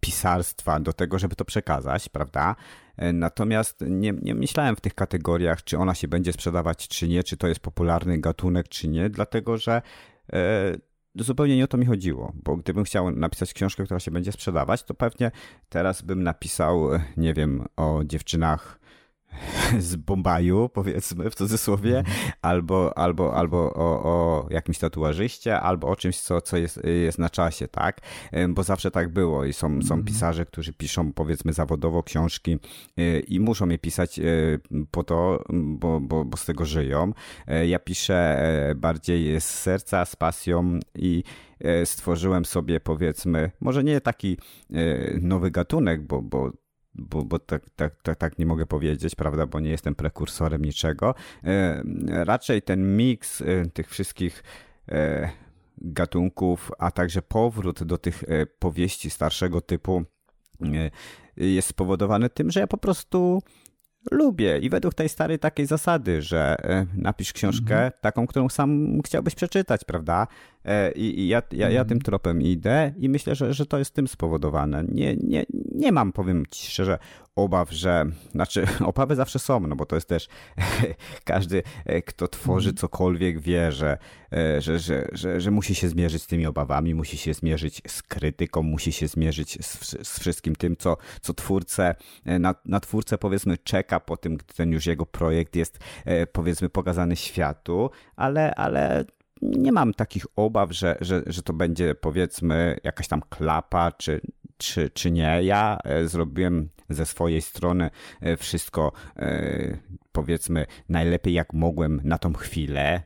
pisarstwa do tego, żeby to przekazać, prawda? E, natomiast nie, nie myślałem w tych kategoriach, czy ona się będzie sprzedawać, czy nie, czy to jest popularny gatunek, czy nie, dlatego że e, zupełnie nie o to mi chodziło, bo gdybym chciał napisać książkę, która się będzie sprzedawać, to pewnie teraz bym napisał, nie wiem, o dziewczynach z Bombaju, powiedzmy w cudzysłowie, mhm. albo, albo, albo o, o jakimś tatuażyście, albo o czymś, co, co jest, jest na czasie, tak? Bo zawsze tak było i są, są mhm. pisarze, którzy piszą powiedzmy zawodowo książki y, i muszą je pisać y, po to, bo, bo, bo z tego żyją. Y, ja piszę bardziej z serca, z pasją i stworzyłem sobie powiedzmy, może nie taki nowy gatunek, bo, bo bo, bo tak, tak, tak, tak nie mogę powiedzieć, prawda, bo nie jestem prekursorem niczego. E, raczej ten miks e, tych wszystkich e, gatunków, a także powrót do tych powieści starszego typu jest spowodowany tym, że ja po prostu lubię i według tej starej takiej zasady, że napisz książkę mhm. taką, którą sam chciałbyś przeczytać, prawda? E, I, i ja, ja, ja mhm. tym tropem idę i myślę, że, że to jest tym spowodowane. Nie, nie, nie mam, powiem ci szczerze, obaw, że, znaczy obawy zawsze są, no bo to jest też każdy, e, kto tworzy mhm. cokolwiek wie, że, e, że, że, że, że musi się zmierzyć z tymi obawami, musi się zmierzyć z krytyką, musi się zmierzyć z, z wszystkim tym, co, co twórcę, na, na twórcę powiedzmy czeka po tym, gdy ten już jego projekt jest powiedzmy pokazany światu, ale, ale nie mam takich obaw, że, że, że to będzie powiedzmy jakaś tam klapa, czy, czy, czy nie. Ja e, zrobiłem ze swojej strony e, wszystko e, powiedzmy najlepiej jak mogłem na tą chwilę.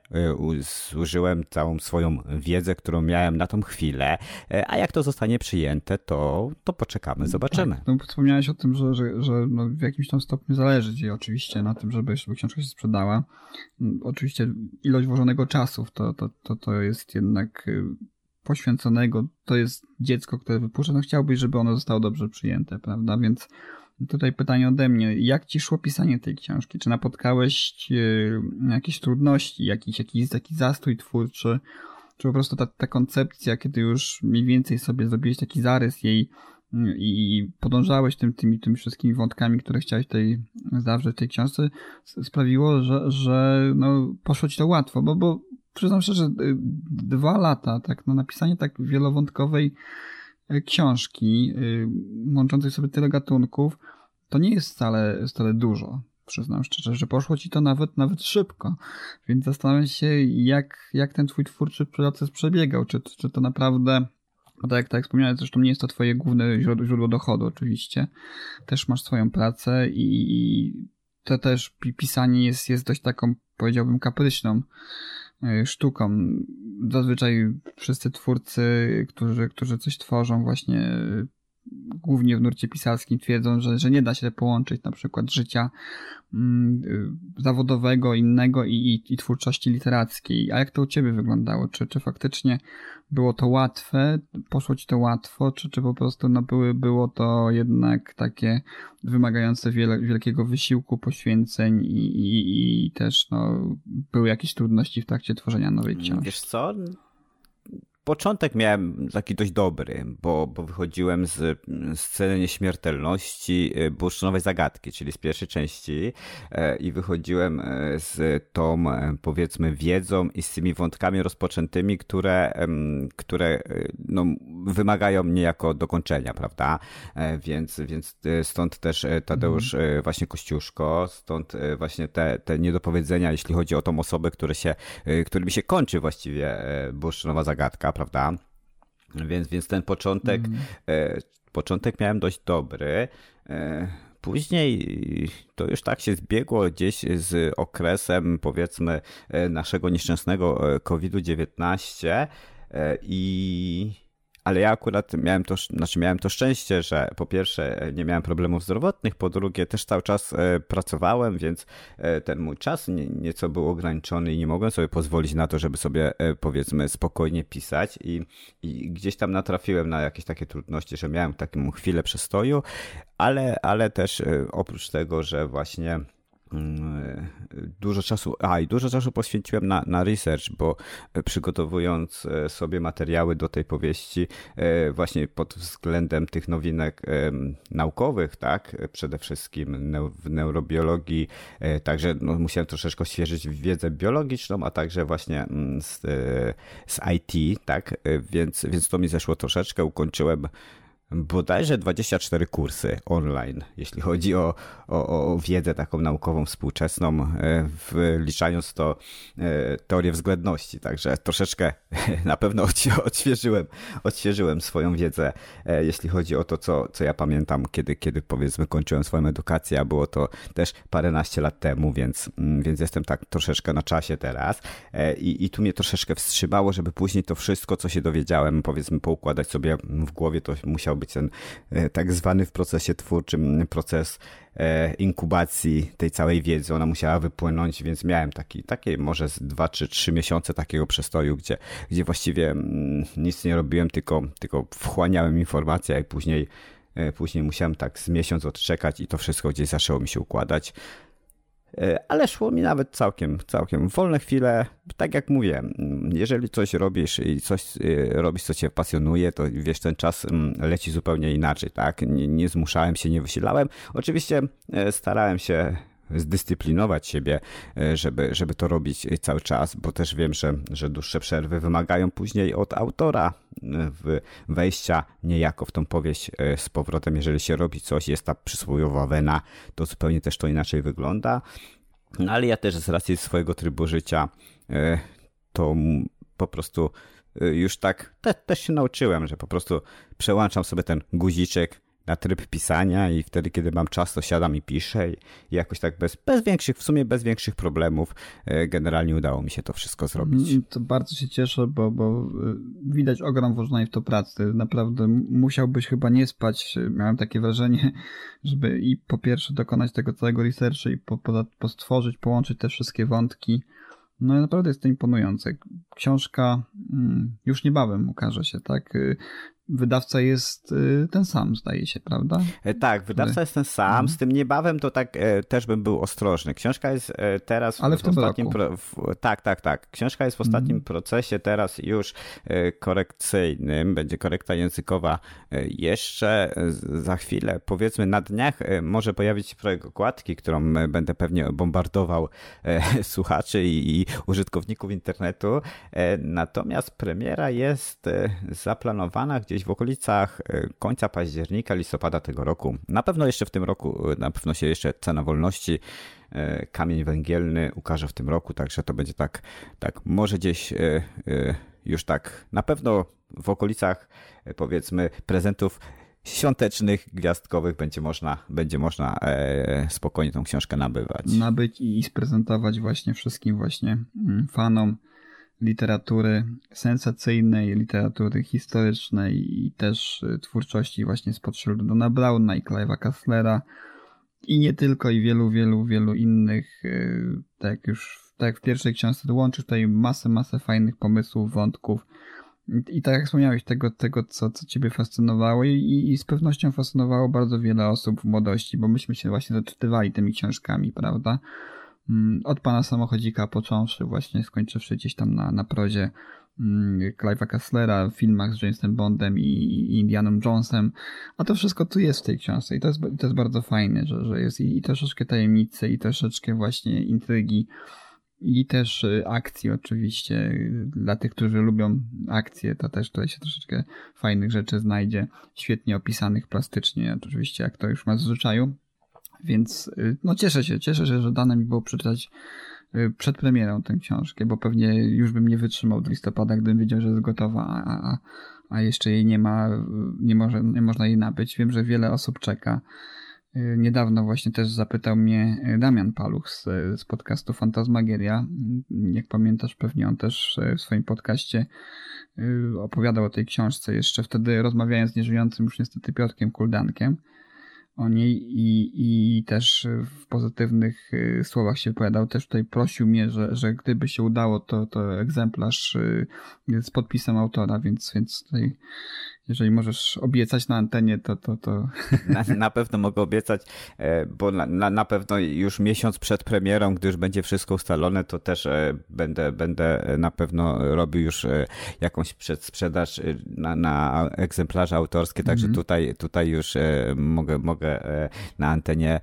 Zużyłem całą swoją wiedzę, którą miałem na tą chwilę, a jak to zostanie przyjęte, to, to poczekamy, zobaczymy. Tak, no, wspomniałeś o tym, że, że, że no w jakimś tam stopniu zależy ci oczywiście na tym, żeby, żeby książka się sprzedała. Oczywiście ilość włożonego czasu to, to, to, to jest jednak y, poświęconego, to jest dziecko, które wypuszcza, no chciałbyś, żeby ono zostało dobrze przyjęte, prawda? Więc tutaj pytanie ode mnie, jak ci szło pisanie tej książki? Czy napotkałeś y, jakieś trudności, jakiś, jakiś taki zastój twórczy? Czy po prostu ta, ta koncepcja, kiedy już mniej więcej sobie zrobiłeś taki zarys jej y, i podążałeś tym, tymi, tymi wszystkimi wątkami, które chciałeś tutaj zawrzeć w tej książce, sprawiło, że, że no, poszło ci to łatwo, bo, bo przyznam szczerze, y, dwa lata tak na napisanie tak wielowątkowej y, książki, y, łączącej sobie tyle gatunków, to nie jest wcale, wcale dużo. Przyznam szczerze, że poszło ci to nawet, nawet szybko. Więc zastanawiam się, jak, jak ten twój twórczy proces przebiegał. Czy, czy to naprawdę no tak tak wspomniałem, zresztą nie jest to twoje główne źródło, źródło dochodu oczywiście. Też masz swoją pracę i to też pisanie jest, jest dość taką, powiedziałbym, kapryśną E, sztuką. Zazwyczaj wszyscy twórcy, którzy, którzy coś tworzą, właśnie głównie w nurcie pisarskim twierdzą, że, że nie da się połączyć na przykład życia mm, y, zawodowego, innego i, i, i twórczości literackiej. A jak to u ciebie wyglądało? Czy, czy faktycznie było to łatwe? Poszło ci to łatwo? Czy, czy po prostu no, były, było to jednak takie wymagające wiele, wielkiego wysiłku, poświęceń i, i, i też no, były jakieś trudności w trakcie tworzenia nowej książki? Wiesz co? Początek miałem taki dość dobry, bo, bo wychodziłem z sceny nieśmiertelności y, bursztynowej zagadki, czyli z pierwszej części e, i wychodziłem e, z tą e, powiedzmy wiedzą i z tymi wątkami rozpoczętymi, które, które no, wymagają niejako dokończenia, prawda? Więc, więc stąd też Tadeusz mm. właśnie Kościuszko, stąd właśnie te, te niedopowiedzenia, jeśli chodzi o tą osobę, które się, którymi się kończy właściwie bursztynowa zagadka, prawda? Więc, więc ten początek, mm. początek miałem dość dobry. E, później to już tak się zbiegło gdzieś z okresem, powiedzmy, e, naszego nieszczęsnego COVID-19 i ale ja akurat miałem to, znaczy miałem to szczęście, że po pierwsze nie miałem problemów zdrowotnych, po drugie też cały czas e, pracowałem, więc e, ten mój czas nieco był ograniczony i nie mogłem sobie pozwolić na to, żeby sobie e, powiedzmy spokojnie pisać i, i gdzieś tam natrafiłem na jakieś takie trudności, że miałem taką chwilę przestoju, ale, ale też oprócz tego, że właśnie dużo czasu, a i dużo czasu poświęciłem na, na research, bo przygotowując e, sobie materiały do tej powieści, e, właśnie pod względem tych nowinek naukowych, tak, przede wszystkim w neurobiologii, e, także no, musiałem troszeczkę odświeżyć wiedzę biologiczną, a także właśnie mm, z, z IT, tak, więc, więc to mi zeszło troszeczkę, ukończyłem bodajże 24 kursy online, jeśli chodzi o, o, o wiedzę taką naukową współczesną, e, wliczając to e, teorię względności. Także troszeczkę na pewno odświeżyłem, odświeżyłem swoją wiedzę, e, jeśli chodzi o to, co, co ja pamiętam, kiedy, kiedy powiedzmy kończyłem swoją edukację, a było to też paręnaście lat temu, więc, mm, więc jestem tak troszeczkę na czasie teraz i, i tu mnie troszeczkę wstrzymało, żeby później to wszystko, co się dowiedziałem, powiedzmy poukładać sobie w głowie, to musiał być ten e, tak zwany w procesie twórczym proces e, inkubacji tej całej wiedzy. Ona musiała wypłynąć, więc miałem taki, takie może z dwa czy trzy miesiące takiego przestoju, gdzie, gdzie właściwie mm, nic nie robiłem, tylko, tylko wchłaniałem informacje, i później e, Później musiałem tak z miesiąc odczekać i to wszystko gdzieś zaczęło mi się układać. E, ale szło mi nawet całkiem, całkiem. Wolne chwile, tak jak mówię, jeżeli coś robisz i coś e, robisz, co cię pasjonuje, to wiesz, ten czas leci zupełnie inaczej, tak? Nie, nie zmuszałem się, nie wysilałem. Oczywiście e, starałem się zdyscyplinować siebie, e, żeby, żeby to robić cały czas, bo też wiem, że, że dłuższe przerwy wymagają później od autora e, wejścia niejako w tą powieść e, z powrotem. Jeżeli się robi coś, jest ta przysłowiowa wena, to zupełnie też to inaczej wygląda. No ale ja też z racji swojego trybu życia to po prostu już tak te, też się nauczyłem, że po prostu przełączam sobie ten guziczek, na tryb pisania i wtedy, kiedy mam czas, to siadam i piszę i jakoś tak bez, bez większych, w sumie bez większych problemów e, generalnie udało mi się to wszystko zrobić. Mm, to bardzo się cieszę, bo, bo e, widać ogrom włożonej w to pracy. Naprawdę musiałbyś chyba nie spać, miałem takie wrażenie, żeby i po pierwsze dokonać tego całego researchu i po, po, po stworzyć, połączyć te wszystkie wątki. No naprawdę jest to imponujące. Książka mm, już niebawem ukaże się, tak? Wydawca jest y, ten sam, zdaje się, prawda? E, tak, wydawca jest ten sam, mhm. z tym niebawem to tak e, też bym był ostrożny. Książka jest e, teraz Ale w, w ostatnim... Pro... Tak, tak, tak. Książka jest w ostatnim mhm. procesie teraz już korekcyjnym, będzie korekta językowa jeszcze za chwilę, powiedzmy na dniach może pojawić się projekt okładki, którą będę pewnie bombardował słuchaczy i, i użytkowników internetu. Natomiast premiera jest zaplanowana gdzieś gdzieś w okolicach e, końca października, listopada tego roku. Na pewno jeszcze w tym roku, e, na pewno się jeszcze cena wolności, e, kamień węgielny ukaże w tym roku, także to będzie tak, tak może gdzieś już tak na pewno w okolicach powiedzmy prezentów świątecznych, gwiazdkowych będzie można, będzie można spokojnie tą książkę nabywać. Nabyć i sprezentować właśnie wszystkim właśnie mm, fanom literatury sensacyjnej, literatury historycznej i też y, twórczości właśnie spod Dona Browna i Clive'a Kasslera i nie tylko, i wielu, wielu, wielu innych, y, tak już tak w pierwszej książce, to łączysz tutaj masę, masę fajnych pomysłów, wątków i tak jak wspomniałeś, tego, tego co, co ciebie fascynowało i, i z pewnością fascynowało bardzo wiele osób w młodości, bo myśmy się właśnie zaczytywali tymi książkami, prawda? Mm, od pana samochodzika począwszy, właśnie skończywszy gdzieś tam na, na prozie mm, Clive'a w filmach z Jamesem Bondem i, i Indianą Jonesem, a to wszystko tu jest w tej książce i to jest, to jest bardzo fajne, że, że jest i, i troszeczkę tajemnicy i troszeczkę właśnie intrygi i też y, akcji oczywiście. Dla tych, którzy lubią akcje, to też tutaj się troszeczkę fajnych rzeczy znajdzie, świetnie opisanych plastycznie, oczywiście jak to już ma w zwyczaju. Więc y, no cieszę się, cieszę się, że dane mi było przeczytać y, przed premierą tę książkę, bo pewnie już bym nie wytrzymał do listopada, gdybym wiedział, że jest gotowa, a, a, a jeszcze jej nie ma, nie, może, nie można jej nabyć. Wiem, że wiele osób czeka. Y, niedawno właśnie też zapytał mnie Damian Paluch z, z podcastu Fantasmagieria. Jak pamiętasz, pewnie on też w swoim podcaście opowiadał o tej książce jeszcze wtedy rozmawiając z nieżyjącym już niestety Piotkiem Kuldankiem o niej i, i też w pozytywnych y, słowach się wypowiadał. Też tutaj prosił mnie, że, że gdyby się udało, to, to egzemplarz y, z podpisem autora, więc, więc tutaj jeżeli możesz obiecać na antenie, to... to, to... Na, na pewno mogę obiecać, e, bo na, na, pewno już miesiąc przed premierą, gdy już będzie wszystko ustalone, to też e, będę, będę na pewno robił już e, jakąś przedsprzedaż na, na egzemplarze autorskie, także -hmm. tutaj, tutaj już mogę, mogę na antenie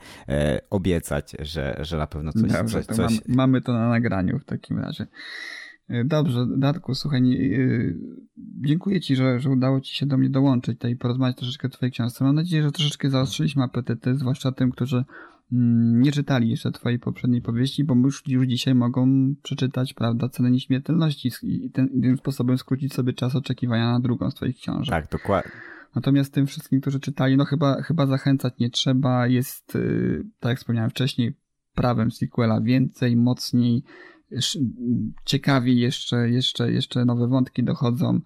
obiecać, że, że na pewno coś... Dobrze, coś, coś... Mam, mamy to na nagraniu w takim razie. E, dobrze, Darku, słuchaj, e, dziękuję Ci, że, że udało Ci się do mnie dołączyć i porozmawiać troszeczkę o Twojej książce. Mam nadzieję, że troszeczkę zaostrzyliśmy apetyty, zwłaszcza tym, którzy mm, nie czytali jeszcze Twojej poprzedniej powieści, bo już, już dzisiaj mogą przeczytać, prawda, cenę nieśmiertelności i ten, tym sposobem skrócić sobie czas oczekiwania na drugą z Twoich książek. Tak, dokładnie. Natomiast tym wszystkim, którzy czytali, no chyba, chyba zachęcać nie trzeba. Jest, y, tak jak wspomniałem wcześniej, prawem sequela więcej, mocniej, ciekawi jeszcze, jeszcze, jeszcze nowe wątki dochodzą.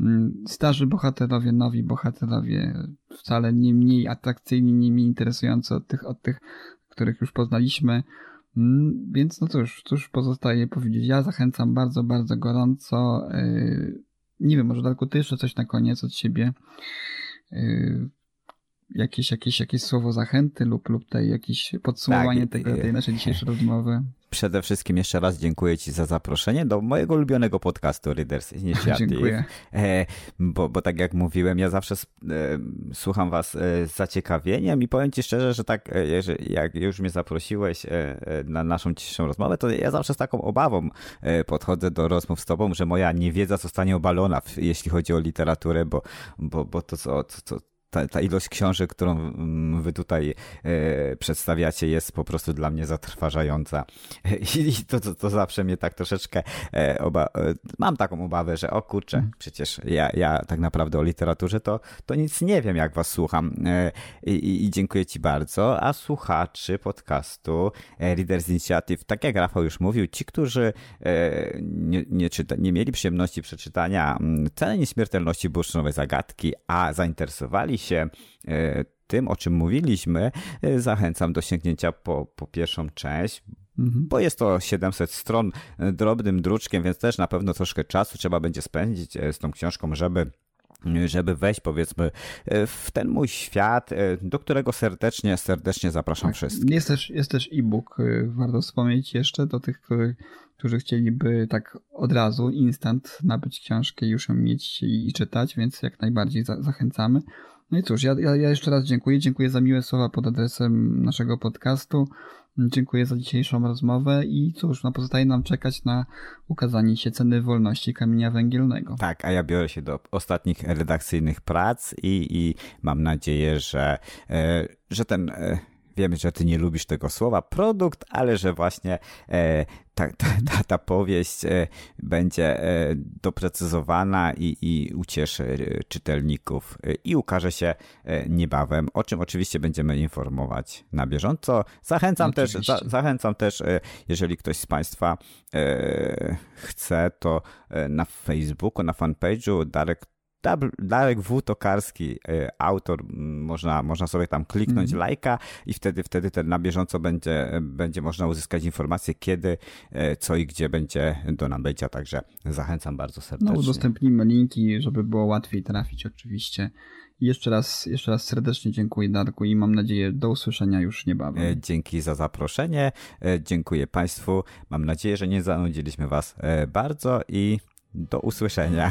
Mm, starzy bohaterowie, nowi bohaterowie, wcale nie mniej atrakcyjni, nie mniej interesujący od tych, od tych, których już poznaliśmy. Mm, więc no cóż, cóż pozostaje powiedzieć. Ja zachęcam bardzo, bardzo gorąco. Yy, nie wiem, może Darku, ty jeszcze coś na koniec od siebie. Jakieś, jakieś, jakieś słowo zachęty lub, lub tej, jakieś podsumowanie tak, tego, tej naszej dzisiejszej rozmowy. Przede wszystkim jeszcze raz dziękuję Ci za zaproszenie do mojego ulubionego podcastu Readers Initiative. Dziękuję. E, bo, bo tak jak mówiłem, ja zawsze e, słucham Was e, z zaciekawieniem i powiem Ci szczerze, że tak, jak już mnie zaprosiłeś na naszą dzisiejszą rozmowę, to ja zawsze z taką obawą podchodzę do rozmów z Tobą, że moja niewiedza zostanie obalona, jeśli chodzi o literaturę, bo, bo, bo to, co, co, ta, ta ilość książek, którą mm, wy tutaj e, przedstawiacie, jest po prostu dla mnie zatrważająca. I to, to, to zawsze mnie tak troszeczkę e, oba, e, mam taką obawę, że o kurczę, mhm. przecież ja, ja tak naprawdę o literaturze to, to nic nie wiem, jak was słucham. E, i, I dziękuję ci bardzo. A słuchaczy podcastu e, Readers Initiative, tak jak Rafał już mówił, ci, którzy e, nie, nie, czyta, nie mieli przyjemności przeczytania mm, Ceny Nieśmiertelności Bursztynowej Zagadki, a zainteresowali się e, tym, o czym mówiliśmy, e, zachęcam do sięgnięcia po, po pierwszą część, mhm. bo jest to 700 stron drobnym druczkiem, więc też na pewno troszkę czasu trzeba będzie spędzić e, z tą książką, żeby żeby wejść powiedzmy w ten mój świat, do którego serdecznie, serdecznie zapraszam tak. wszystkich. Jest też, jest też e-book, warto wspomnieć jeszcze do tych, których, którzy chcieliby tak od razu, instant nabyć książkę już ją mieć i czytać, więc jak najbardziej za zachęcamy. No i cóż, ja, ja, ja jeszcze raz dziękuję. Dziękuję za miłe słowa pod adresem naszego podcastu. Dziękuję za dzisiejszą rozmowę i cóż, no pozostaje nam czekać na ukazanie się ceny wolności kamienia węgielnego. Tak, a ja biorę się do ostatnich redakcyjnych prac i, i mam nadzieję, że, e, że ten e, wiemy, że ty nie lubisz tego słowa produkt, ale że właśnie e, ta, ta, ta, ta powieść e, będzie e, doprecyzowana i, i ucieszy e, czytelników i ukaże się niebawem, o czym oczywiście będziemy informować na bieżąco. Zachęcam też, Oczywiście. za, zachęcam też, jeżeli ktoś z Państwa chce, to na Facebooku, na fanpage'u Darek Darek W. Tokarski, e, autor, można, można sobie tam kliknąć lajka i wtedy, wtedy ten na bieżąco będzie, będzie można uzyskać informacje, kiedy, e, co i gdzie będzie do nabycia, także zachęcam bardzo No, serdecznie. udostępnimy linki, żeby było łatwiej trafić oczywiście. I jeszcze raz, jeszcze raz serdecznie dziękuję Darku i mam nadzieję do usłyszenia już niebawem. E, Dzięki za zaproszenie, dziękuję Państwu, mam nadzieję, że nie zanudziliśmy Was bardzo i do usłyszenia.